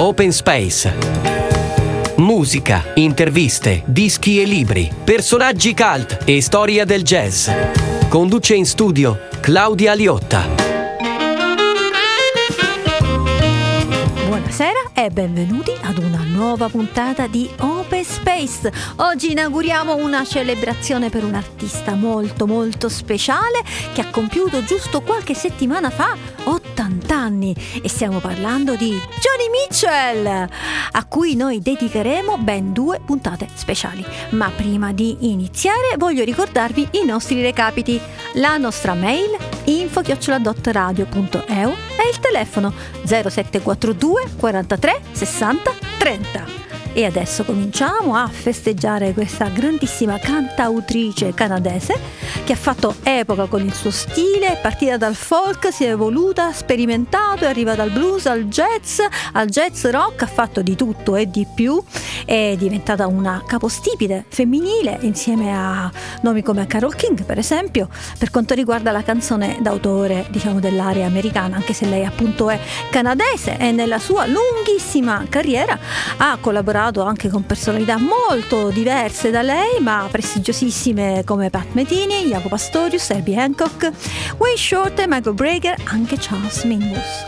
Open Space. Musica, interviste, dischi e libri, personaggi cult e storia del jazz. Conduce in studio Claudia Liotta. Buonasera e benvenuti ad una nuova puntata di Open Space. Oggi inauguriamo una celebrazione per un artista molto molto speciale che ha compiuto giusto qualche settimana fa 80 anni e stiamo parlando di Johnny Mitchell a cui noi dedicheremo ben due puntate speciali. Ma prima di iniziare voglio ricordarvi i nostri recapiti. La nostra mail info-radio.eu e il telefono 0742 43 60 30. E adesso cominciamo a festeggiare questa grandissima cantautrice canadese che ha fatto epoca con il suo stile, è partita dal folk, si è evoluta, ha sperimentato, è arrivata dal blues al jazz, al jazz rock, ha fatto di tutto e di più, è diventata una capostipite femminile insieme a nomi come Carol King per esempio, per quanto riguarda la canzone d'autore diciamo dell'area americana, anche se lei appunto è canadese e nella sua lunghissima carriera ha collaborato anche con personalità molto diverse da lei, ma prestigiosissime come Pat Metini, Jacopo Pastorius, Herbie Hancock, Wayne Shorter, Michael Breger, anche Charles Mingus.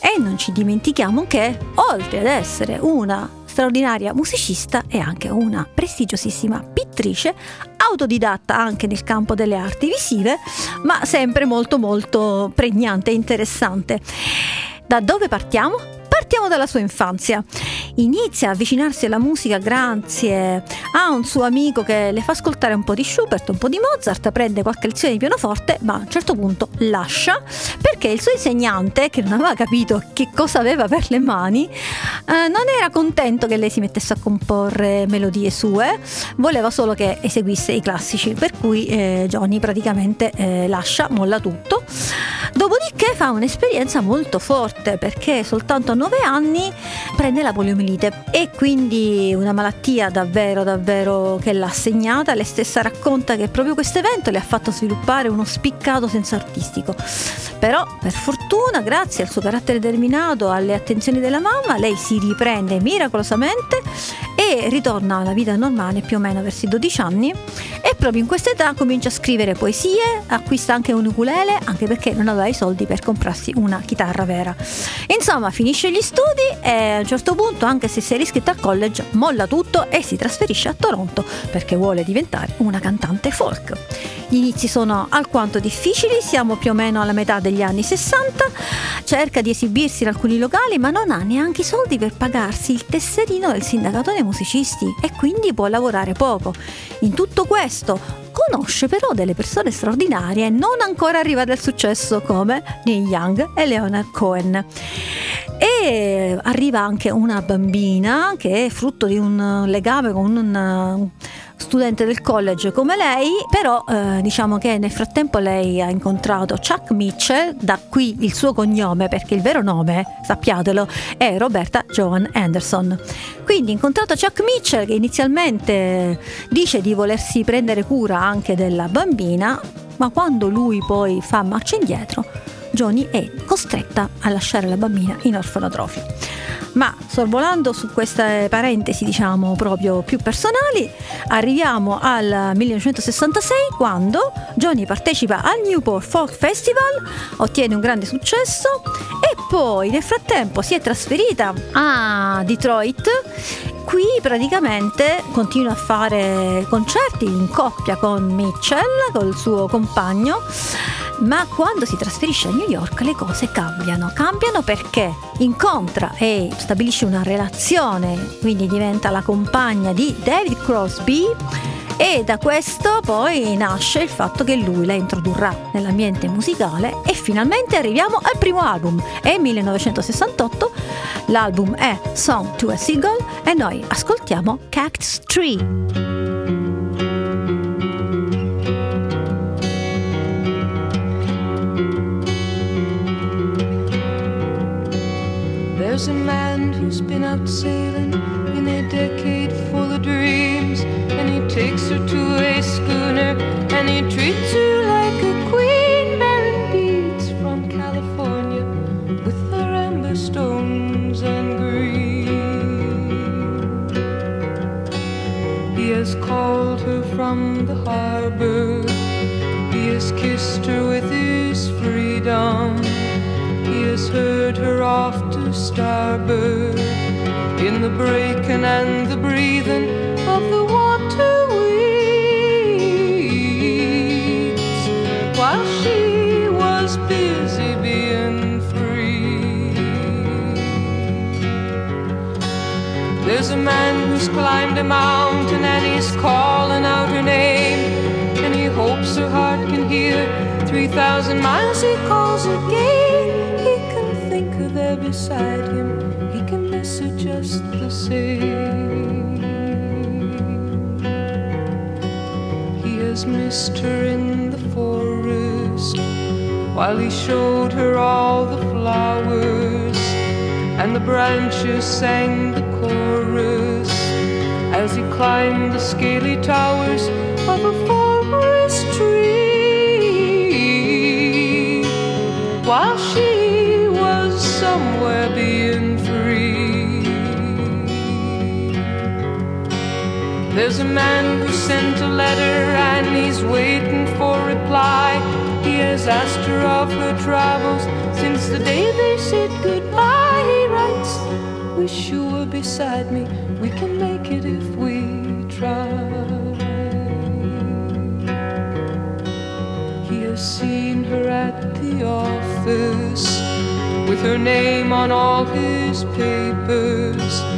E non ci dimentichiamo che, oltre ad essere una straordinaria musicista, è anche una prestigiosissima pittrice, autodidatta anche nel campo delle arti visive, ma sempre molto molto pregnante e interessante. Da dove partiamo? Partiamo dalla sua infanzia. Inizia a avvicinarsi alla musica grazie a un suo amico che le fa ascoltare un po' di Schubert, un po' di Mozart, prende qualche lezione di pianoforte, ma a un certo punto lascia perché il suo insegnante, che non aveva capito che cosa aveva per le mani, eh, non era contento che lei si mettesse a comporre melodie sue, voleva solo che eseguisse i classici, per cui eh, Johnny praticamente eh, lascia, molla tutto. Dopodiché fa un'esperienza molto forte perché soltanto a 9 anni prende la poliomielite e quindi una malattia davvero davvero che l'ha segnata. Lei stessa racconta che proprio questo evento le ha fatto sviluppare uno spiccato senso artistico. Però per fortuna, grazie al suo carattere determinato, alle attenzioni della mamma, lei si riprende miracolosamente e ritorna alla vita normale più o meno verso i 12 anni e proprio in questa età comincia a scrivere poesie, acquista anche un ukulele anche perché non aveva i soldi per comprarsi una chitarra vera. Insomma, finisce gli studi e a un certo punto, anche se si è riscritta al college, molla tutto e si trasferisce a Toronto perché vuole diventare una cantante folk. Gli inizi sono alquanto difficili, siamo più o meno alla metà degli anni 60, cerca di esibirsi in alcuni locali ma non ha neanche i soldi per pagarsi il tesserino del sindacato dei musicisti e quindi può lavorare poco. In tutto questo conosce però delle persone straordinarie non ancora arrivate al successo come Neil Young e Leonard Cohen. E arriva anche una bambina che è frutto di un legame con un studente del college come lei, però eh, diciamo che nel frattempo lei ha incontrato Chuck Mitchell, da qui il suo cognome perché il vero nome, sappiatelo, è Roberta Joan Anderson. Quindi incontrato Chuck Mitchell che inizialmente dice di volersi prendere cura anche della bambina, ma quando lui poi fa marcia indietro, Johnny è costretta a lasciare la bambina in orfanotrofi. Ma sorvolando su queste parentesi, diciamo proprio più personali, arriviamo al 1966 quando Johnny partecipa al Newport Folk Festival, ottiene un grande successo e poi nel frattempo si è trasferita a Detroit. Qui praticamente continua a fare concerti in coppia con Mitchell, col suo compagno ma quando si trasferisce a New York le cose cambiano. Cambiano perché incontra e stabilisce una relazione, quindi diventa la compagna di David Crosby e da questo poi nasce il fatto che lui la introdurrà nell'ambiente musicale e finalmente arriviamo al primo album. È 1968, l'album è Song to a Seagull e noi ascoltiamo Cactus Tree. There's a man who's been out sailing in a decade full of dreams, and he takes her to a schooner and he treats her like a queen, bearing beads from California with her amber stones and green. He has called her from the harbor, he has kissed her with his freedom off to starboard in the breaking and the breathing of the water weeds while she was busy being free. There's a man who's climbed a mountain and he's calling out her name, and he hopes her heart can hear. 3,000 miles he calls again. Beside him, he can miss her just the same. He has missed her in the forest while he showed her all the flowers and the branches sang the chorus as he climbed the scaly towers of a forest tree while she There's a man who sent a letter and he's waiting for reply. He has asked her of her travels since the day they said goodbye. He writes, Wish you were beside me. We can make it if we try. He has seen her at the office with her name on all his papers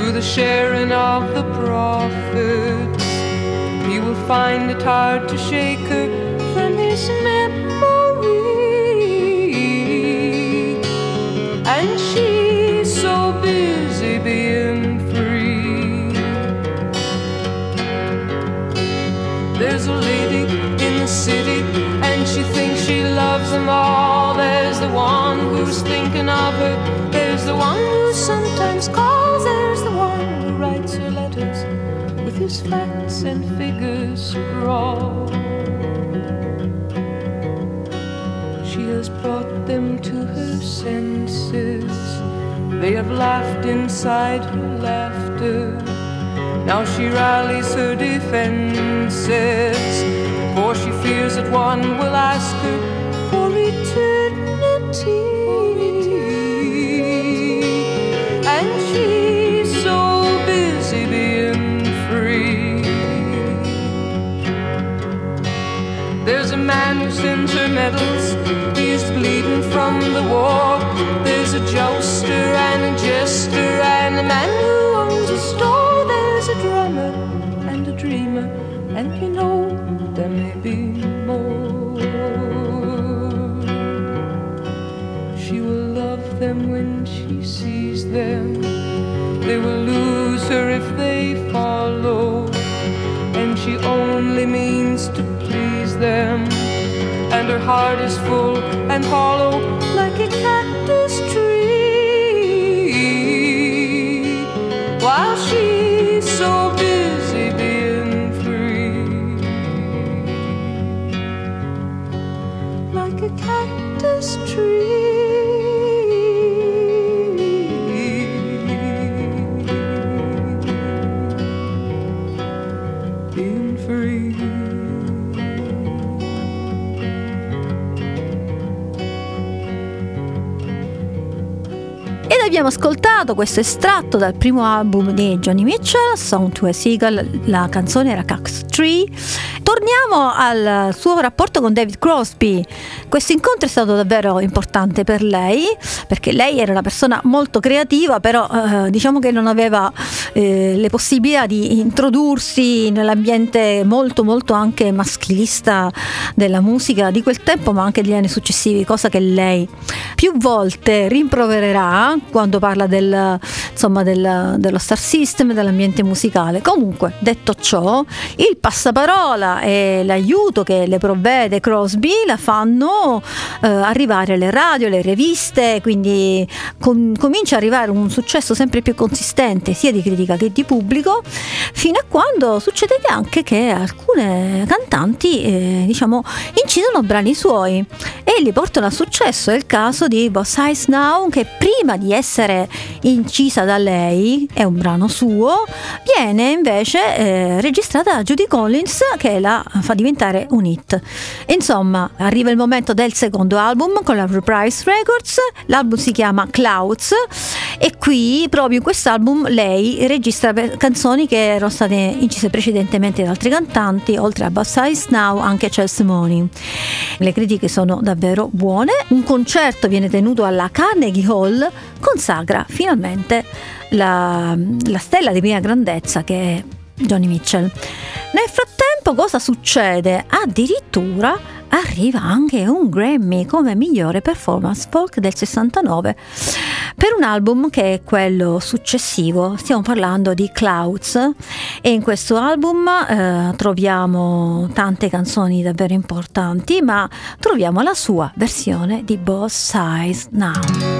through the sharing of the profits. He will find it hard to shake her from his memory. And figures scrawled. She has brought them to her senses. They have laughed inside her laughter. Now she rallies her defenses, for she fears that one will ask her her medals. He's bleeding from the war. There's a jouster and a jester and a man who owns a store. There's a drummer and a dreamer, and you know there may be more. She will love them when she sees them. They will lose her if they follow, and she only means to please them. And her heart is full and hollow like a cactus tree. While she's so busy being free, like a cactus tree. Ascoltato questo estratto dal primo album di Johnny Mitchell, Song to a Seagull, la canzone era Cax Tree. Torniamo al suo rapporto con David Crosby. Questo incontro è stato davvero importante per lei, perché lei era una persona molto creativa, però eh, diciamo che non aveva eh, le possibilità di introdursi nell'ambiente molto molto anche maschilista della musica di quel tempo, ma anche degli anni successivi, cosa che lei più volte rimprovererà quando parla del, insomma, del, dello star system, dell'ambiente musicale. Comunque, detto ciò, il passaparola e l'aiuto che le provvede Crosby la fanno eh, arrivare alle radio, alle riviste, quindi com- comincia ad arrivare un successo sempre più consistente sia di critica che di pubblico, fino a quando succede anche che alcune cantanti eh, diciamo incidono brani suoi e li portano a successo. È il caso di Boss Eyes Now che prima di essere incisa da lei, è un brano suo, viene invece eh, registrata da Judy Collins che la fa diventare un hit. Insomma, arriva il momento del secondo album con la Reprise Records, l'album si chiama Clouds e qui proprio in quest'album lei registra canzoni che erano state incise precedentemente da altri cantanti, oltre a Bust Size Now anche Chelsea Money. Le critiche sono davvero buone, un concerto viene tenuto alla Carnegie Hall, consacra finalmente la, la stella di prima grandezza che è Johnny Mitchell. Nel frattempo cosa succede? Addirittura arriva anche un Grammy come migliore performance folk del 69 per un album che è quello successivo, stiamo parlando di Clouds e in questo album eh, troviamo tante canzoni davvero importanti ma troviamo la sua versione di Boss Size Now.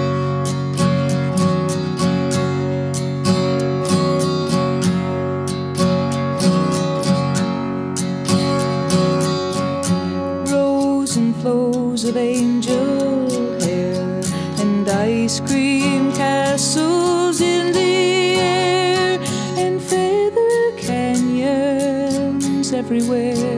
Of angel hair and ice cream castles in the air and feather canyons everywhere.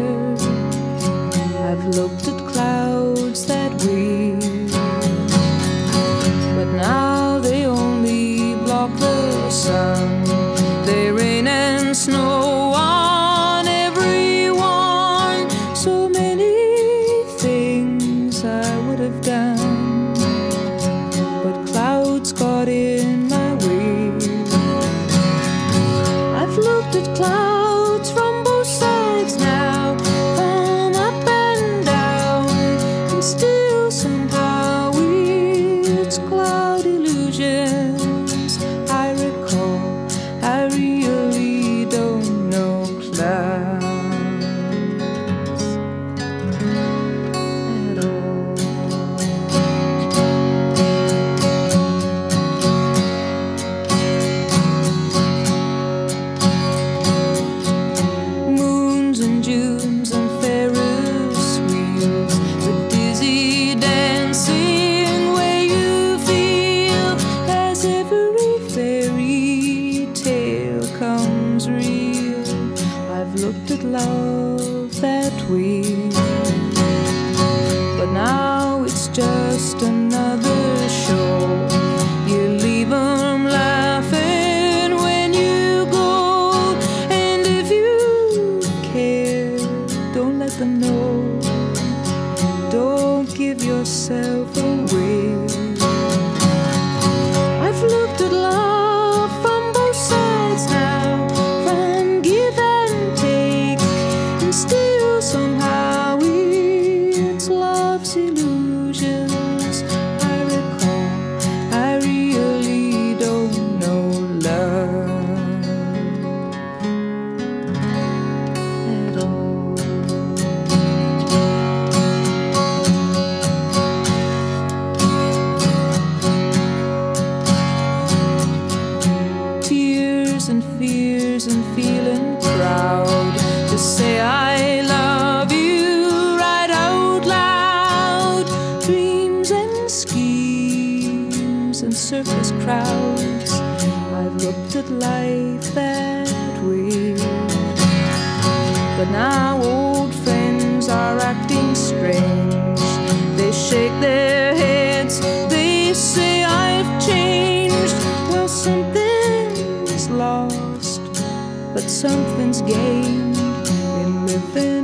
but something's gained in living.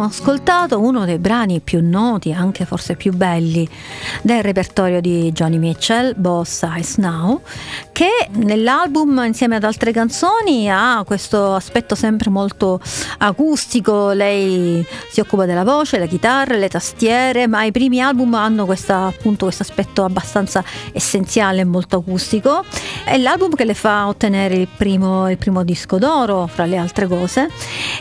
Abbiamo ascoltato uno dei brani più noti, anche forse più belli, del repertorio di Johnny Mitchell, Boss Eyes Now, che nell'album insieme ad altre canzoni ha questo aspetto sempre molto acustico, lei si occupa della voce, la chitarra, le tastiere, ma i primi album hanno questa, appunto questo aspetto abbastanza essenziale e molto acustico. È l'album che le fa ottenere il primo, il primo disco d'oro, fra le altre cose,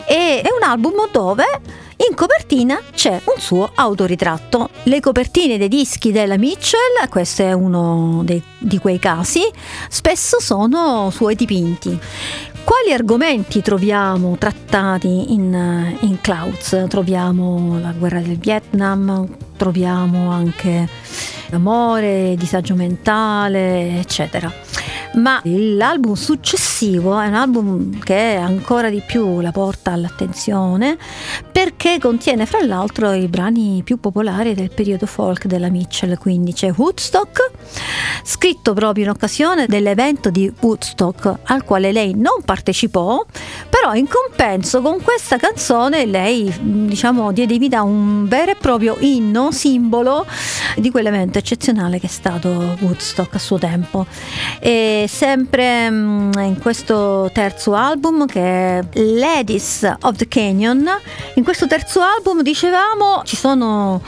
e è un album dove in copertina c'è un suo autoritratto. Le copertine dei dischi della Mitchell, questo è uno dei, di quei casi, spesso sono suoi dipinti. Quali argomenti troviamo trattati in, in Clouds? Troviamo la guerra del Vietnam, troviamo anche amore, disagio mentale, eccetera ma l'album successivo è un album che ancora di più la porta all'attenzione perché contiene fra l'altro i brani più popolari del periodo folk della Mitchell, quindi c'è Woodstock, scritto proprio in occasione dell'evento di Woodstock al quale lei non partecipò, però in compenso con questa canzone lei diciamo diede vita a un vero e proprio inno, simbolo di quell'evento eccezionale che è stato Woodstock a suo tempo. E sempre mm, in questo terzo album che è Ladies of the Canyon. In questo terzo album dicevamo ci sono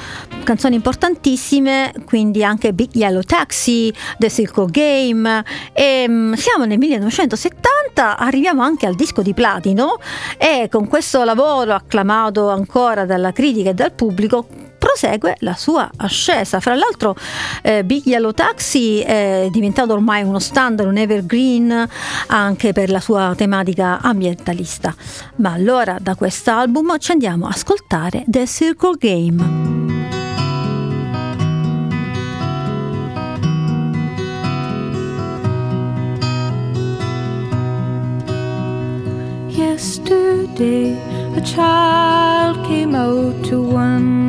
canzoni importantissime, quindi anche Big Yellow Taxi, The Circle Game e mm, siamo nel 1970, arriviamo anche al disco di platino e con questo lavoro acclamato ancora dalla critica e dal pubblico prosegue la sua ascesa. Fra l'altro eh, Big Yellow Taxi è diventato ormai uno standard, un evergreen anche per la sua tematica ambientalista. Ma allora da quest'album ci andiamo a ascoltare The Circle Game. Yesterday, a child came out to wonder,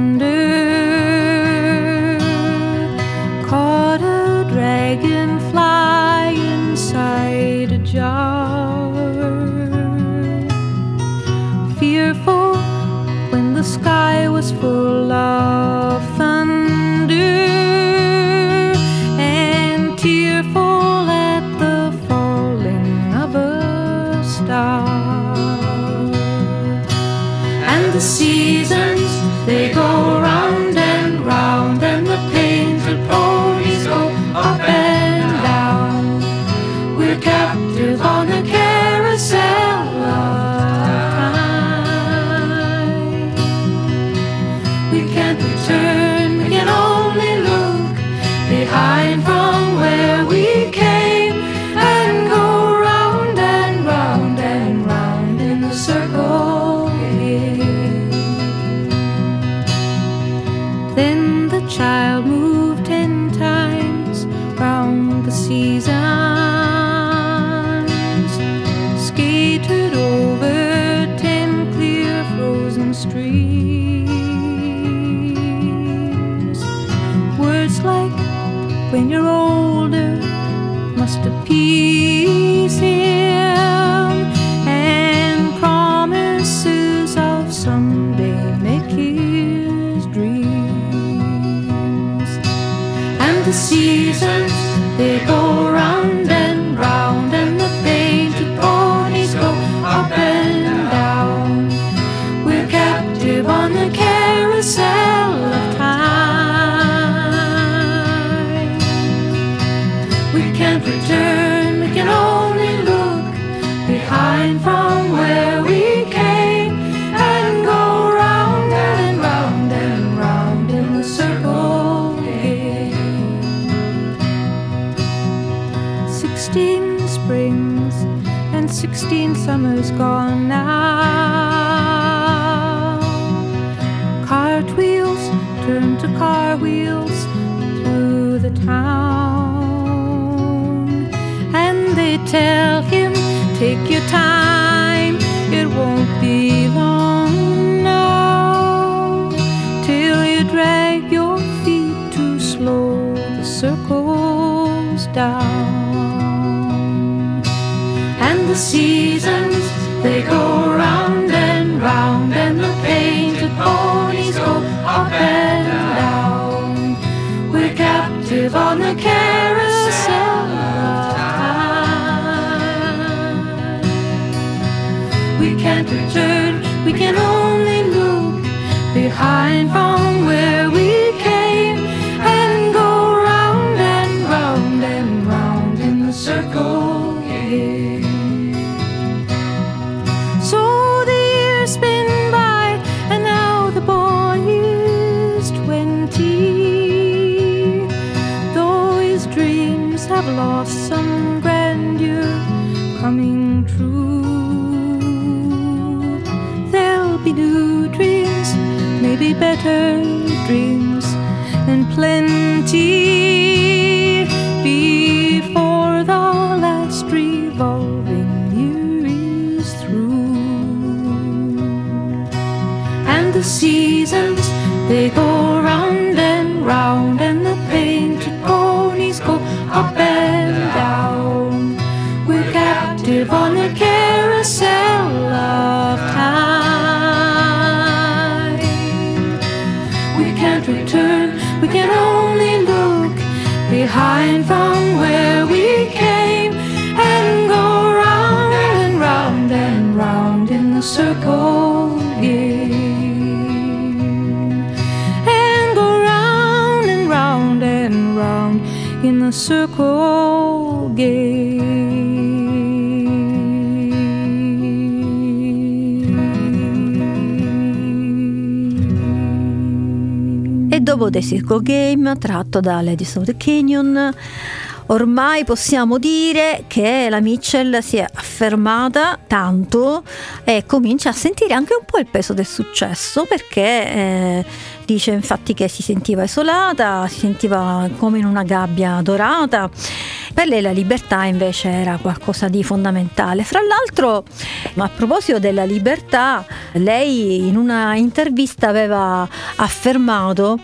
The Circle Game, tratto da Ladies of the Canyon, ormai possiamo dire che la Mitchell si è affermata tanto e comincia a sentire anche un po' il peso del successo perché eh, dice infatti che si sentiva isolata, si sentiva come in una gabbia dorata. Per lei la libertà invece era qualcosa di fondamentale. Fra l'altro, a proposito della libertà, lei in una intervista aveva affermato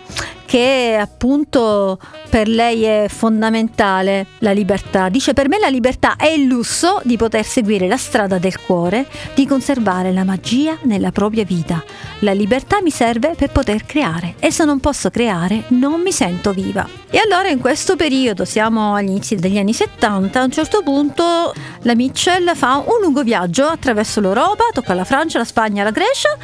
che appunto per lei è fondamentale la libertà. Dice per me la libertà è il lusso di poter seguire la strada del cuore, di conservare la magia nella propria vita. La libertà mi serve per poter creare e se non posso creare non mi sento viva. E allora in questo periodo, siamo agli inizi degli anni 70, a un certo punto la Mitchell fa un lungo viaggio attraverso l'Europa, tocca la Francia, la Spagna, la Grecia,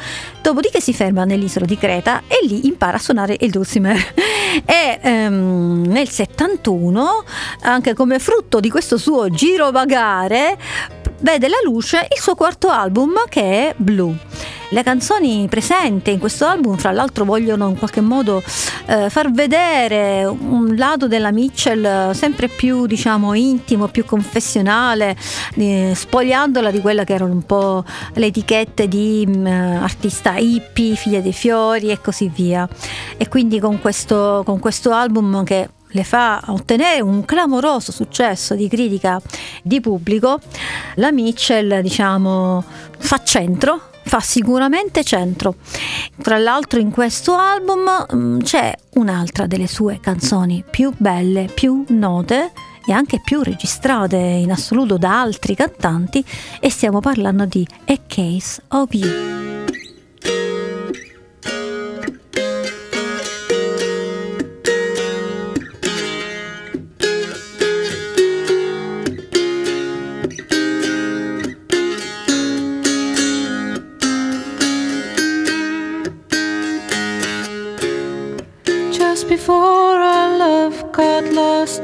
dopodiché si ferma nell'isola di Creta e lì impara a suonare il dulcimer. e ehm, nel 71, anche come frutto di questo suo girovagare, vede la luce il suo quarto album che è Blue. Le canzoni presenti in questo album, fra l'altro, vogliono in qualche modo eh, far vedere un lato della Mitchell sempre più, diciamo, intimo, più confessionale, eh, spogliandola di quella che erano un po' le etichette di mh, artista hippie, figlia dei fiori e così via. E quindi con questo, con questo album che le fa ottenere un clamoroso successo di critica di pubblico, la Mitchell, diciamo, fa centro fa sicuramente centro. Tra l'altro in questo album mh, c'è un'altra delle sue canzoni più belle, più note e anche più registrate in assoluto da altri cantanti e stiamo parlando di A Case of You.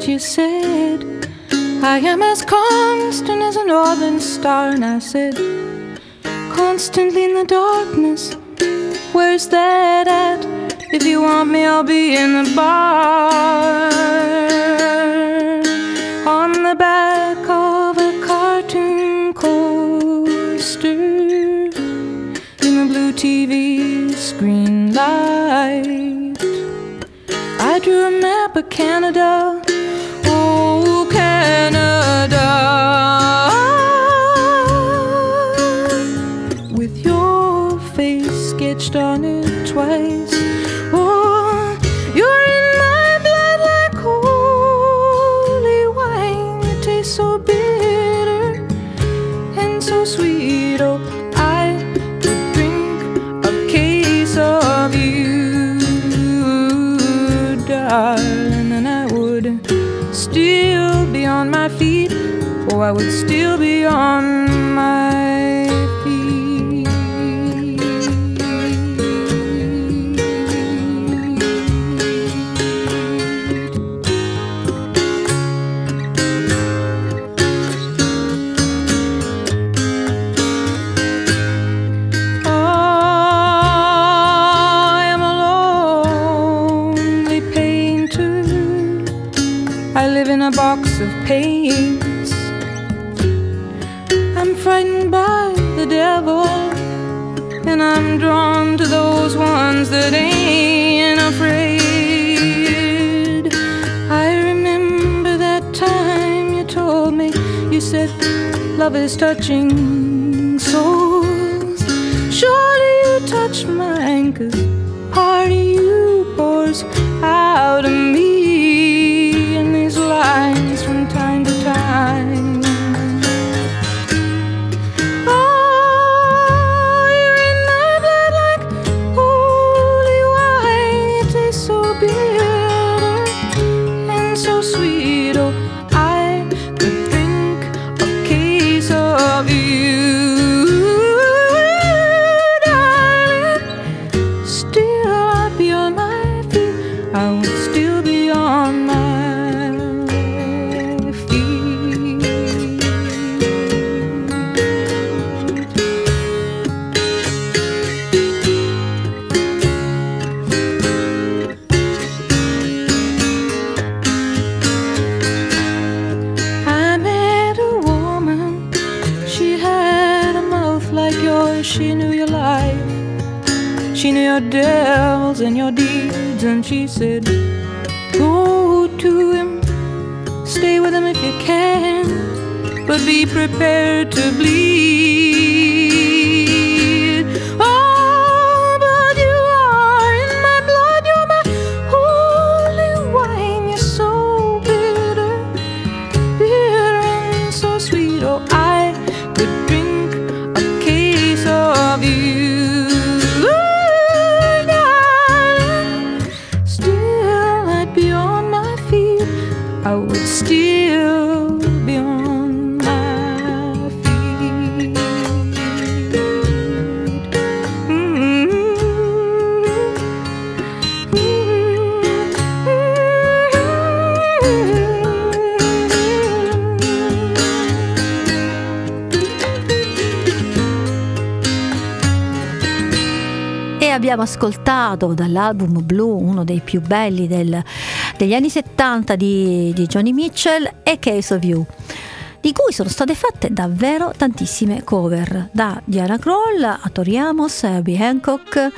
Lost, you said, I am as constant as a northern star. And I said, Constantly in the darkness, where's that at? If you want me, I'll be in the bar. On the back of a cartoon coaster in the blue TV screen light. I drew a map of Canada. I would still be on frightened by the devil, and I'm drawn to those ones that ain't afraid. I remember that time you told me, you said, love is touching souls. Surely you touched mine, cause part of you pours out of me in these lines said, Go to him. Stay with him if you can. But be prepared to bleed. Oh, but you are in my blood. You're my holy wine. You're so bitter bitter and so sweet. Oh, abbiamo ascoltato dall'album Blue, uno dei più belli del- degli anni 70 di, di Johnny Mitchell, e Case of You, di cui sono state fatte davvero tantissime cover, da Diana Kroll a Tori Amos, Herbie Hancock,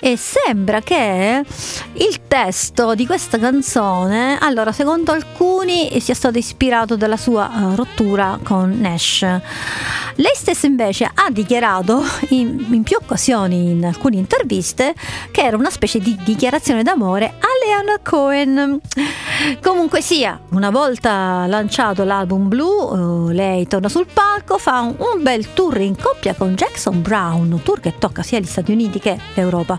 e sembra che il testo di questa canzone, allora secondo alcuni sia stato ispirato dalla sua eh, rottura con Nash. Lei stessa invece ha dichiarato in, in più occasioni in alcune interviste che era una specie di dichiarazione d'amore a Leonard Cohen. Comunque sia, una volta lanciato l'album Blue, eh, lei torna sul palco, fa un, un bel tour in coppia con Jackson Brown, un tour che tocca sia gli Stati Uniti che l'Europa.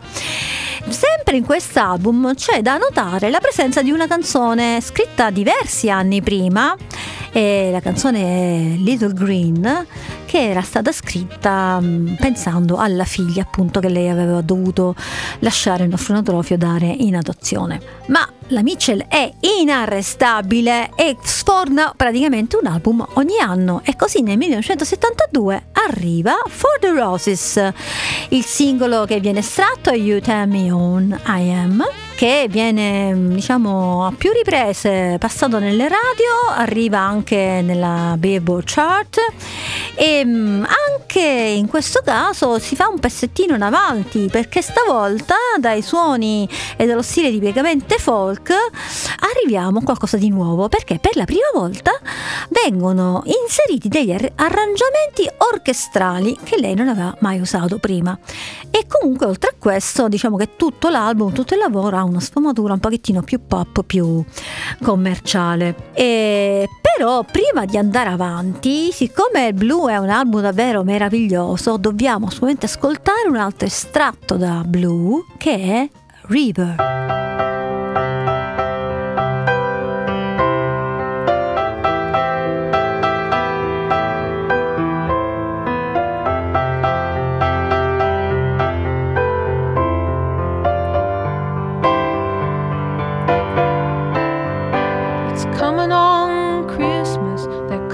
Sempre in quest'album c'è da notare la presenza di una canzone scritta diversi anni prima, e la canzone Little Green, che era stata scritta mh, pensando alla figlia appunto che lei aveva dovuto lasciare il nostro anatrofio dare in adozione. Ma la Mitchell è inarrestabile e sforna praticamente un album ogni anno. E così nel 1972 arriva For the Roses, il singolo che viene estratto è You Tell Me On I Am che viene diciamo a più riprese passato nelle radio, arriva anche nella Billboard Chart e mm, anche in questo caso si fa un pezzettino in avanti perché stavolta dai suoni e dallo stile tipicamente folk arriviamo a qualcosa di nuovo perché per la prima volta vengono inseriti degli ar- arrangiamenti orchestrali che lei non aveva mai usato prima. E comunque oltre a questo diciamo che tutto l'album, tutto il lavoro ha una sfumatura un pochettino più pop, più commerciale. E però prima di andare avanti, siccome il Blue è un album davvero meraviglioso, dobbiamo assolutamente ascoltare un altro estratto da Blue che è River.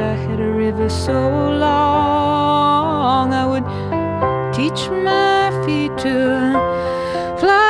I had a river so long I would teach my feet to fly.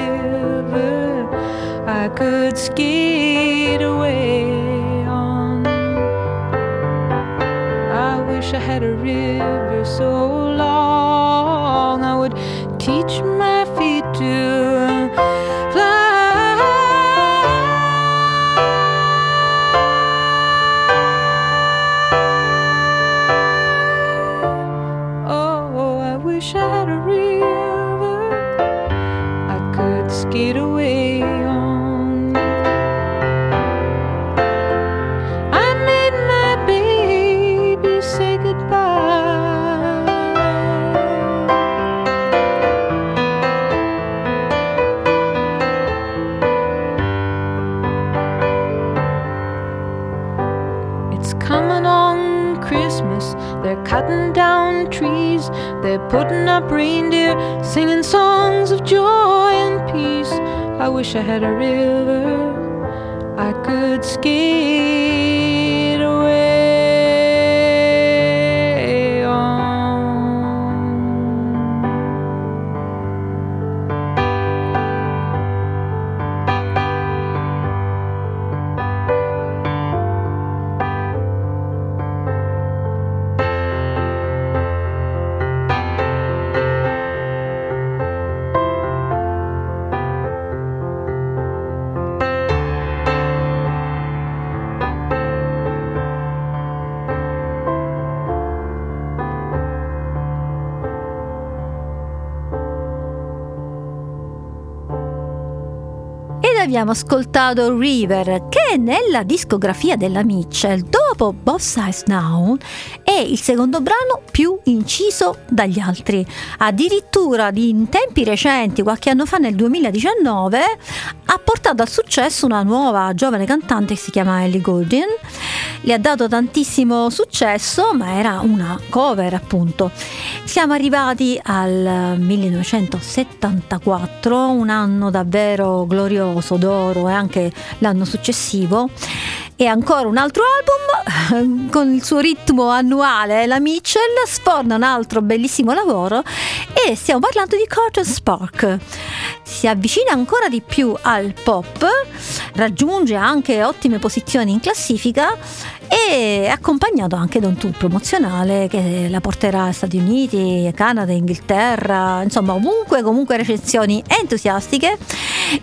I could skate away on. I wish I had a river so long I would teach my feet to fly. Oh, I wish I had a river I could skate away They're putting up reindeer, singing songs of joy and peace. I wish I had a river I could skate abbiamo ascoltato River, che nella discografia della Mitchell, dopo Boss Size Now, è il secondo brano più inciso dagli altri. Addirittura di- in tempi recenti, qualche anno fa, nel 2019, ha portato al successo una nuova giovane cantante che si chiama Ellie Goulding. Le ha dato tantissimo successo, ma era una cover appunto. Siamo arrivati al 1974, un anno davvero glorioso d'oro e anche l'anno successivo. E ancora un altro album con il suo ritmo annuale, la Mitchell sforna un altro bellissimo lavoro e stiamo parlando di Cotton Spark. Si avvicina ancora di più al pop, raggiunge anche ottime posizioni in classifica e accompagnato anche da un tour promozionale che la porterà agli Stati Uniti, Canada, Inghilterra, insomma ovunque comunque recensioni entusiastiche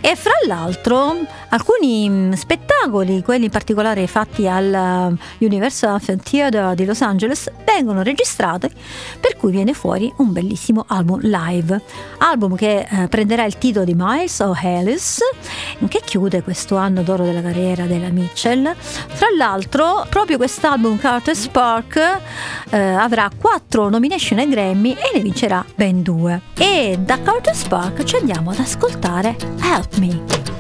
e fra l'altro alcuni mm, spettacoli, quelli in particolare fatti al uh, Universal Amphitheater Theatre di Los Angeles, vengono registrati per cui viene fuori un bellissimo album live, album che eh, prenderà il titolo di Miles O'Hallis che chiude questo anno d'oro della carriera della Mitchell. Fra l'altro proprio quest'album Carter Spark eh, avrà quattro nomination ai Grammy e ne vincerà ben due. E da Carter Spark ci andiamo ad ascoltare Help Me.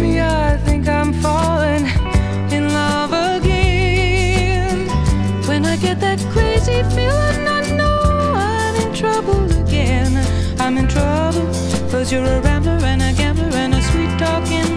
I think I'm falling in love again. When I get that crazy feeling, I know I'm in trouble again. I'm in trouble, cause you're a rambler and a gambler and a sweet talking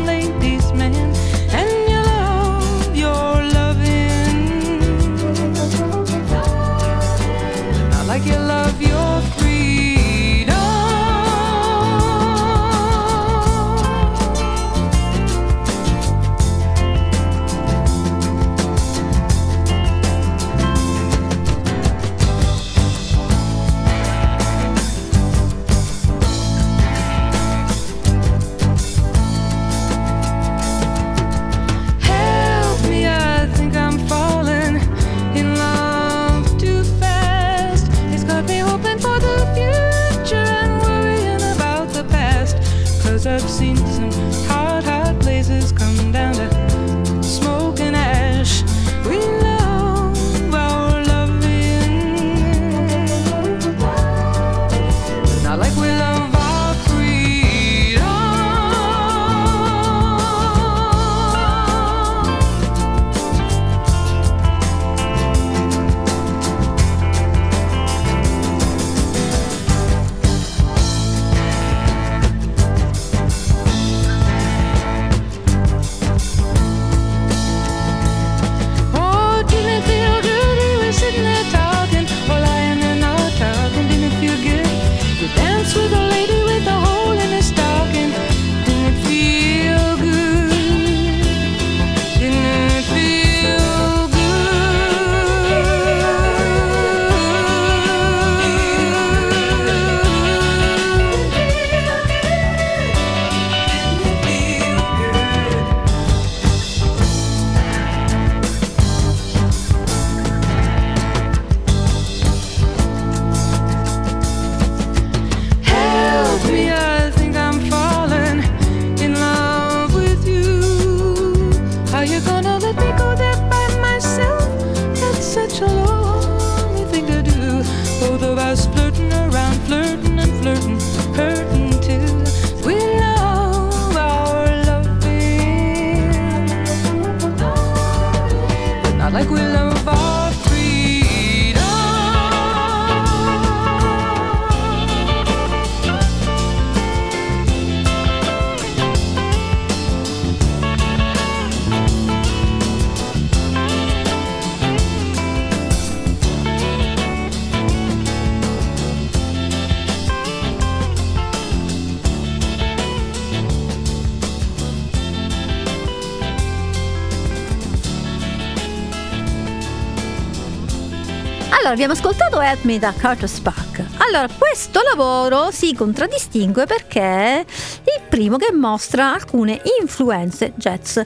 Allora, abbiamo ascoltato Help Me da Carter Spack. Allora, questo lavoro si contraddistingue perché è il primo che mostra alcune influenze jazz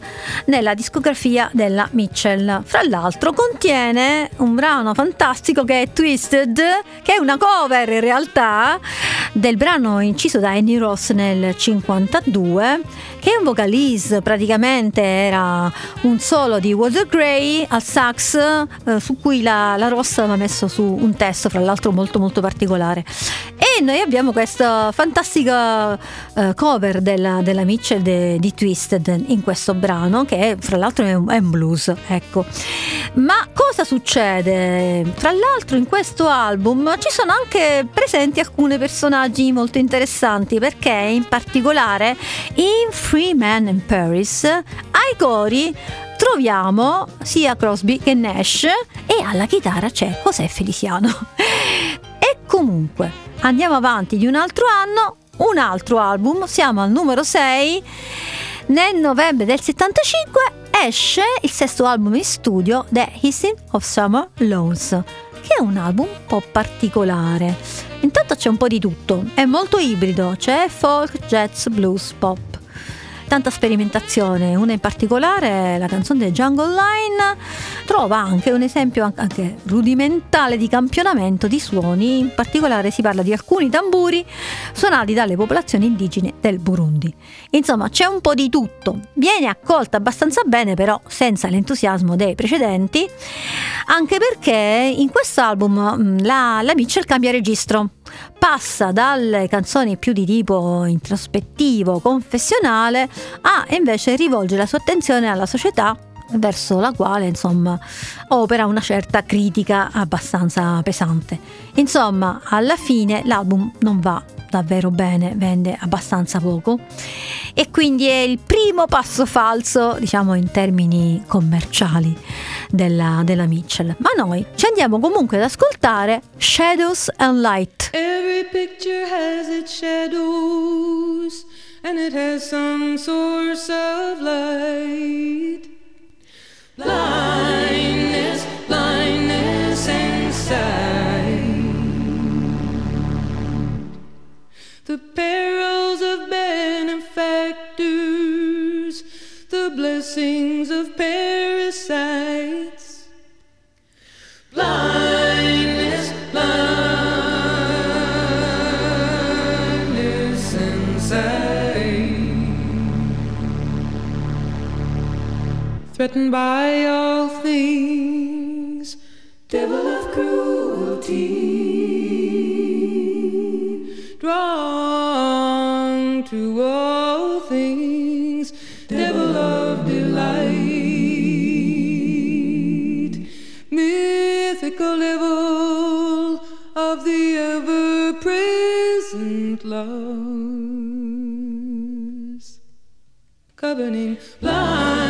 nella discografia della Mitchell. Fra l'altro contiene un brano fantastico che è Twisted, che è una cover in realtà del brano inciso da Annie Ross nel 52, che è un vocalise, praticamente era un solo di Walter Gray al sax, eh, su cui la, la Ross aveva messo su un testo, fra l'altro molto molto particolare. E noi abbiamo questa fantastica eh, cover della, della Mitchell de- di Twisted in questo brano, che fra l'altro è un, è un blues, ecco. Ma cosa succede? Tra l'altro in questo album ci sono anche presenti alcuni personaggi molto interessanti perché in particolare in Free Man in Paris ai cori troviamo sia Crosby che Nash e alla chitarra c'è José Feliciano. e comunque andiamo avanti di un altro anno, un altro album, siamo al numero 6. Nel novembre del 75 esce il sesto album in studio, The Hissing of Summer Loans, che è un album un po' particolare. Intanto c'è un po' di tutto, è molto ibrido, c'è folk, jazz, blues, pop tanta sperimentazione, una in particolare, la canzone Jungle Line, trova anche un esempio anche rudimentale di campionamento di suoni, in particolare si parla di alcuni tamburi suonati dalle popolazioni indigene del Burundi. Insomma, c'è un po' di tutto, viene accolta abbastanza bene però senza l'entusiasmo dei precedenti, anche perché in questo album la, la Mitchell cambia registro. Passa dalle canzoni più di tipo introspettivo, confessionale, a invece rivolgere la sua attenzione alla società verso la quale insomma opera una certa critica abbastanza pesante. Insomma, alla fine l'album non va davvero bene, vende abbastanza poco e quindi è il primo passo falso, diciamo in termini commerciali della, della Mitchell. Ma noi ci andiamo comunque ad ascoltare Shadows and Light. Every picture has its shadows and it has some source of light. Blindness, blindness inside. The perils of benefactors, the blessings of parasites. Blindness, threatened by all things, devil of cruelty, drawn to all things, devil of delight, mythical devil of the ever present loves. Governing blindness,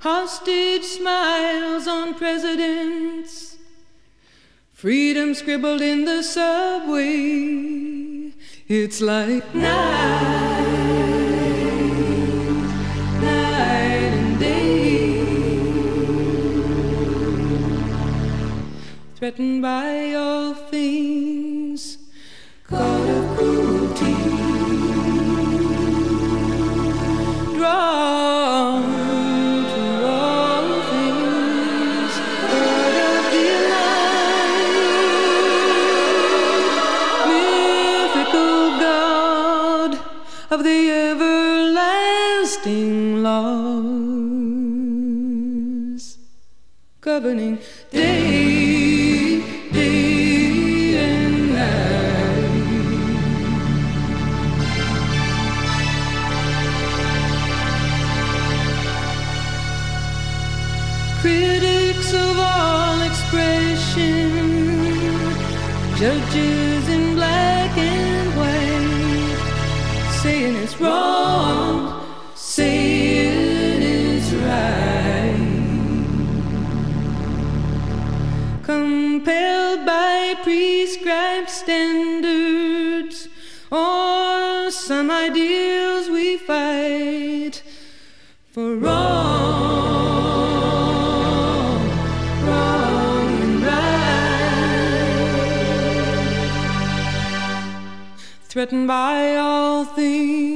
Hostage smiles on presidents. Freedom scribbled in the subway. It's like night, night and day. Threatened by all things, of the everlasting laws, governing day, day and night. critics of all expression, judges Threatened by all things,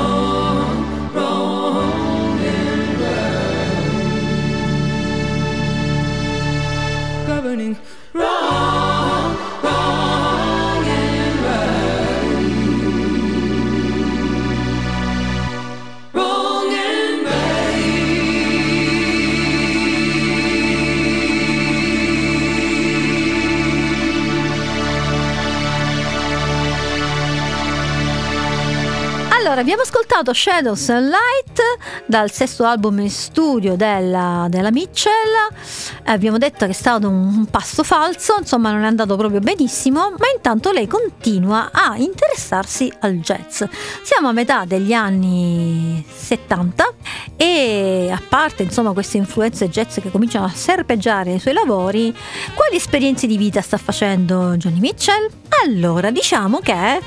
ascoltato Shadows and Light dal sesto album in studio della, della Mitchell. Abbiamo detto che è stato un, un passo falso, insomma non è andato proprio benissimo, ma intanto lei continua a interessarsi al jazz. Siamo a metà degli anni 70 e a parte insomma queste influenze jazz che cominciano a serpeggiare nei suoi lavori, quali esperienze di vita sta facendo Johnny Mitchell? Allora, diciamo che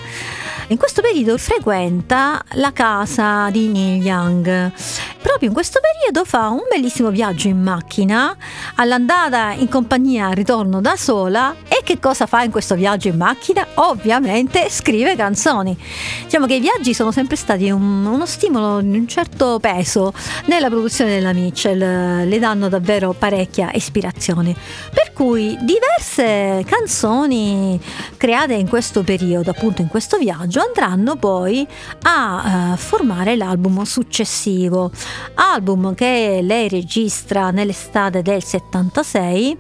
in questo periodo frequenta la casa di Neil Young. Proprio in questo periodo fa un bellissimo viaggio in macchina, all'andata in compagnia, al ritorno da sola. E che cosa fa in questo viaggio in macchina? Ovviamente scrive canzoni. Diciamo che i viaggi sono sempre stati un, uno stimolo di un certo peso nella produzione della Mitchell, le danno davvero parecchia ispirazione. Per cui diverse canzoni create in questo periodo, appunto in questo viaggio, andranno poi a uh, formare l'album successivo, album che lei registra nell'estate del 76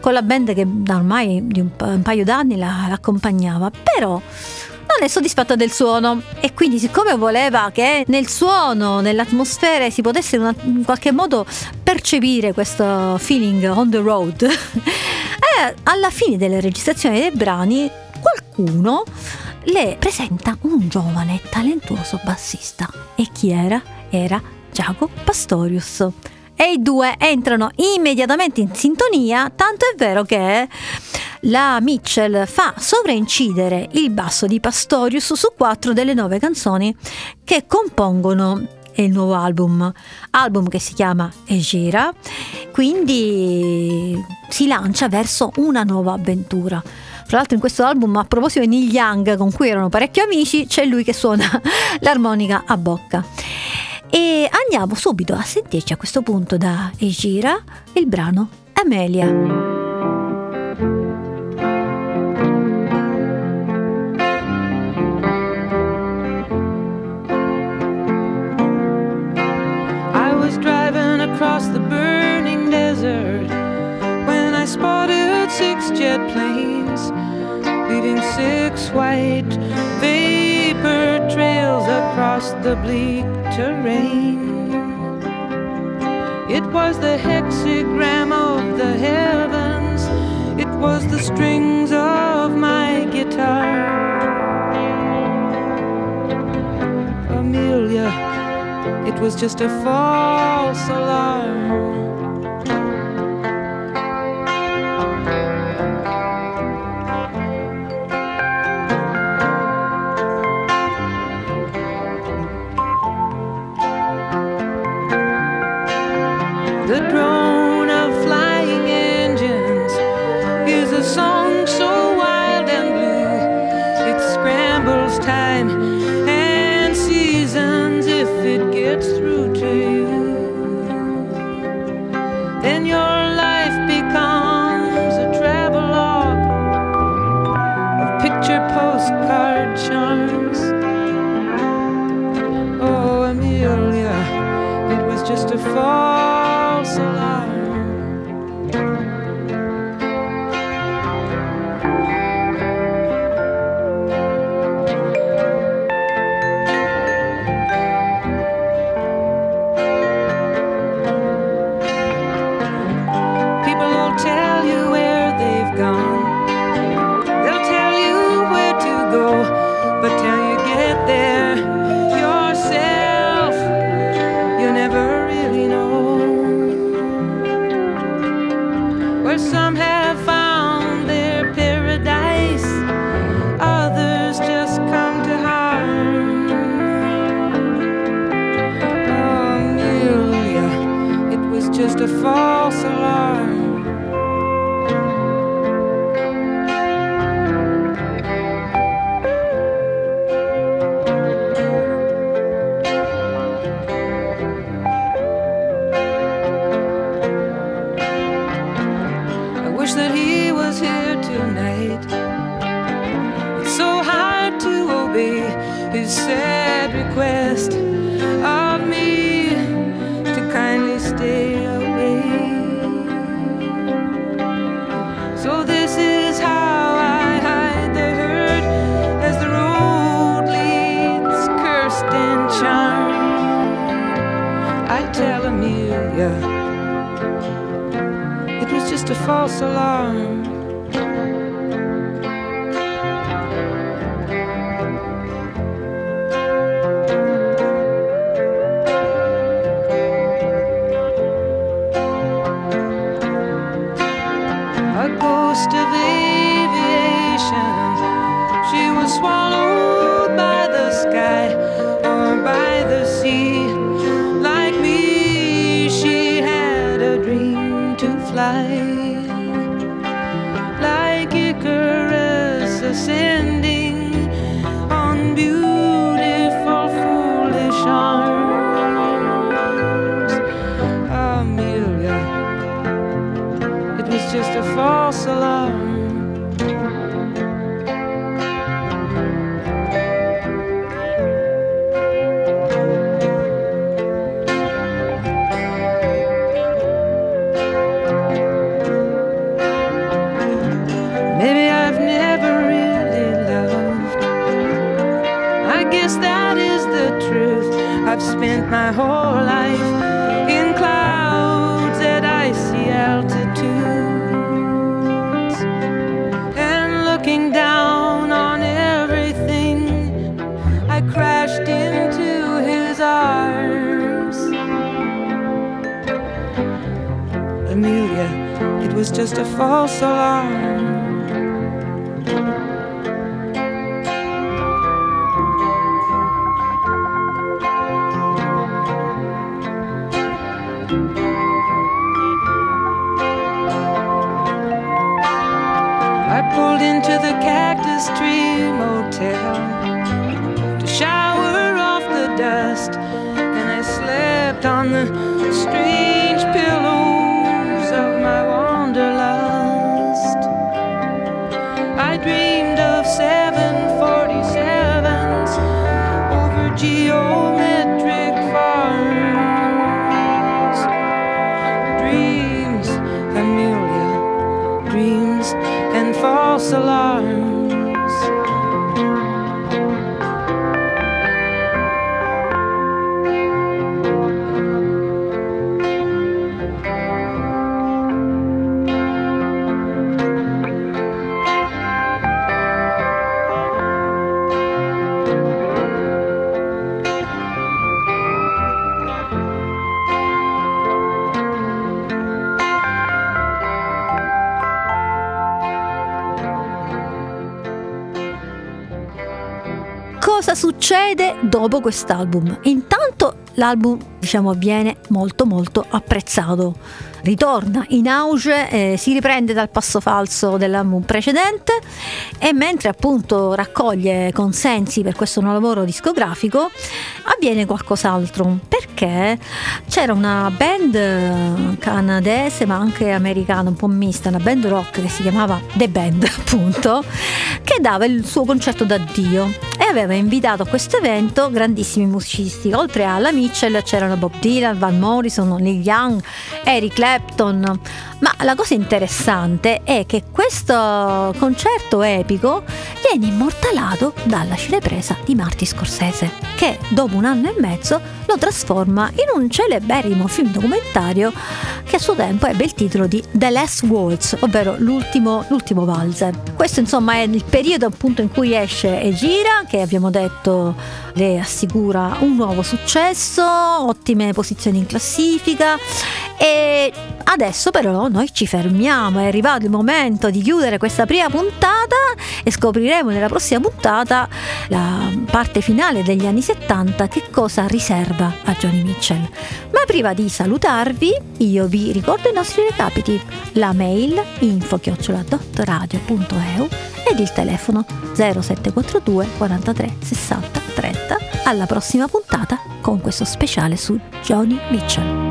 con la band che da ormai di un, un paio d'anni la, l'accompagnava, però non è soddisfatta del suono. E quindi siccome voleva che nel suono, nell'atmosfera si potesse in qualche modo percepire questo feeling on the road, e alla fine delle registrazioni dei brani qualcuno le presenta un giovane talentuoso bassista. E chi era? Era Giacomo Pastorius. E i due entrano immediatamente in sintonia, tanto è vero che la Mitchell fa sovraincidere il basso di Pastorius su quattro delle nove canzoni che compongono il nuovo album, album che si chiama Egira, quindi si lancia verso una nuova avventura. Fra l'altro in questo album, a proposito di Neil Young, con cui erano parecchio amici, c'è lui che suona l'armonica a bocca. E andiamo subito a sentirci a questo punto da Egira il brano Amelia. across the burning desert when I spotted six jet planes six white vapor trails across the bleak terrain. It was the hexagram of the heavens, it was the strings of my guitar. Amelia, it was just a false alarm. False alarm. Dopo quest'album? Intanto l'album diciamo viene molto molto apprezzato. Ritorna in auge eh, si riprende dal passo falso dell'album precedente e mentre appunto raccoglie consensi per questo nuovo lavoro discografico avviene qualcos'altro. Perché c'era una band eh, canadese ma anche americana un po' mista una band rock che si chiamava The Band appunto che dava il suo concerto d'addio aveva invitato a questo evento grandissimi musicisti oltre alla Mitchell c'erano Bob Dylan, Van Morrison, Neil Young, Eric Clapton ma la cosa interessante è che questo concerto epico viene immortalato dalla cinepresa di Marty Scorsese che dopo un anno e mezzo lo trasforma in un celeberrimo film documentario che a suo tempo ebbe il titolo di The Last Waltz, ovvero l'ultimo, l'ultimo valzer. Questo insomma è il periodo appunto in cui esce e gira, che abbiamo detto le assicura un nuovo successo, ottime posizioni in classifica e adesso però noi ci fermiamo, è arrivato il momento di chiudere questa prima puntata e scopriremo nella prossima puntata la parte finale degli anni 70 che cosa riserva a Johnny Mitchell. Ma prima di salutarvi io vi ricordo i nostri recapiti, la mail info-radio.eu ed il telefono 0742 43 60 30 alla prossima puntata con questo speciale su Johnny Mitchell.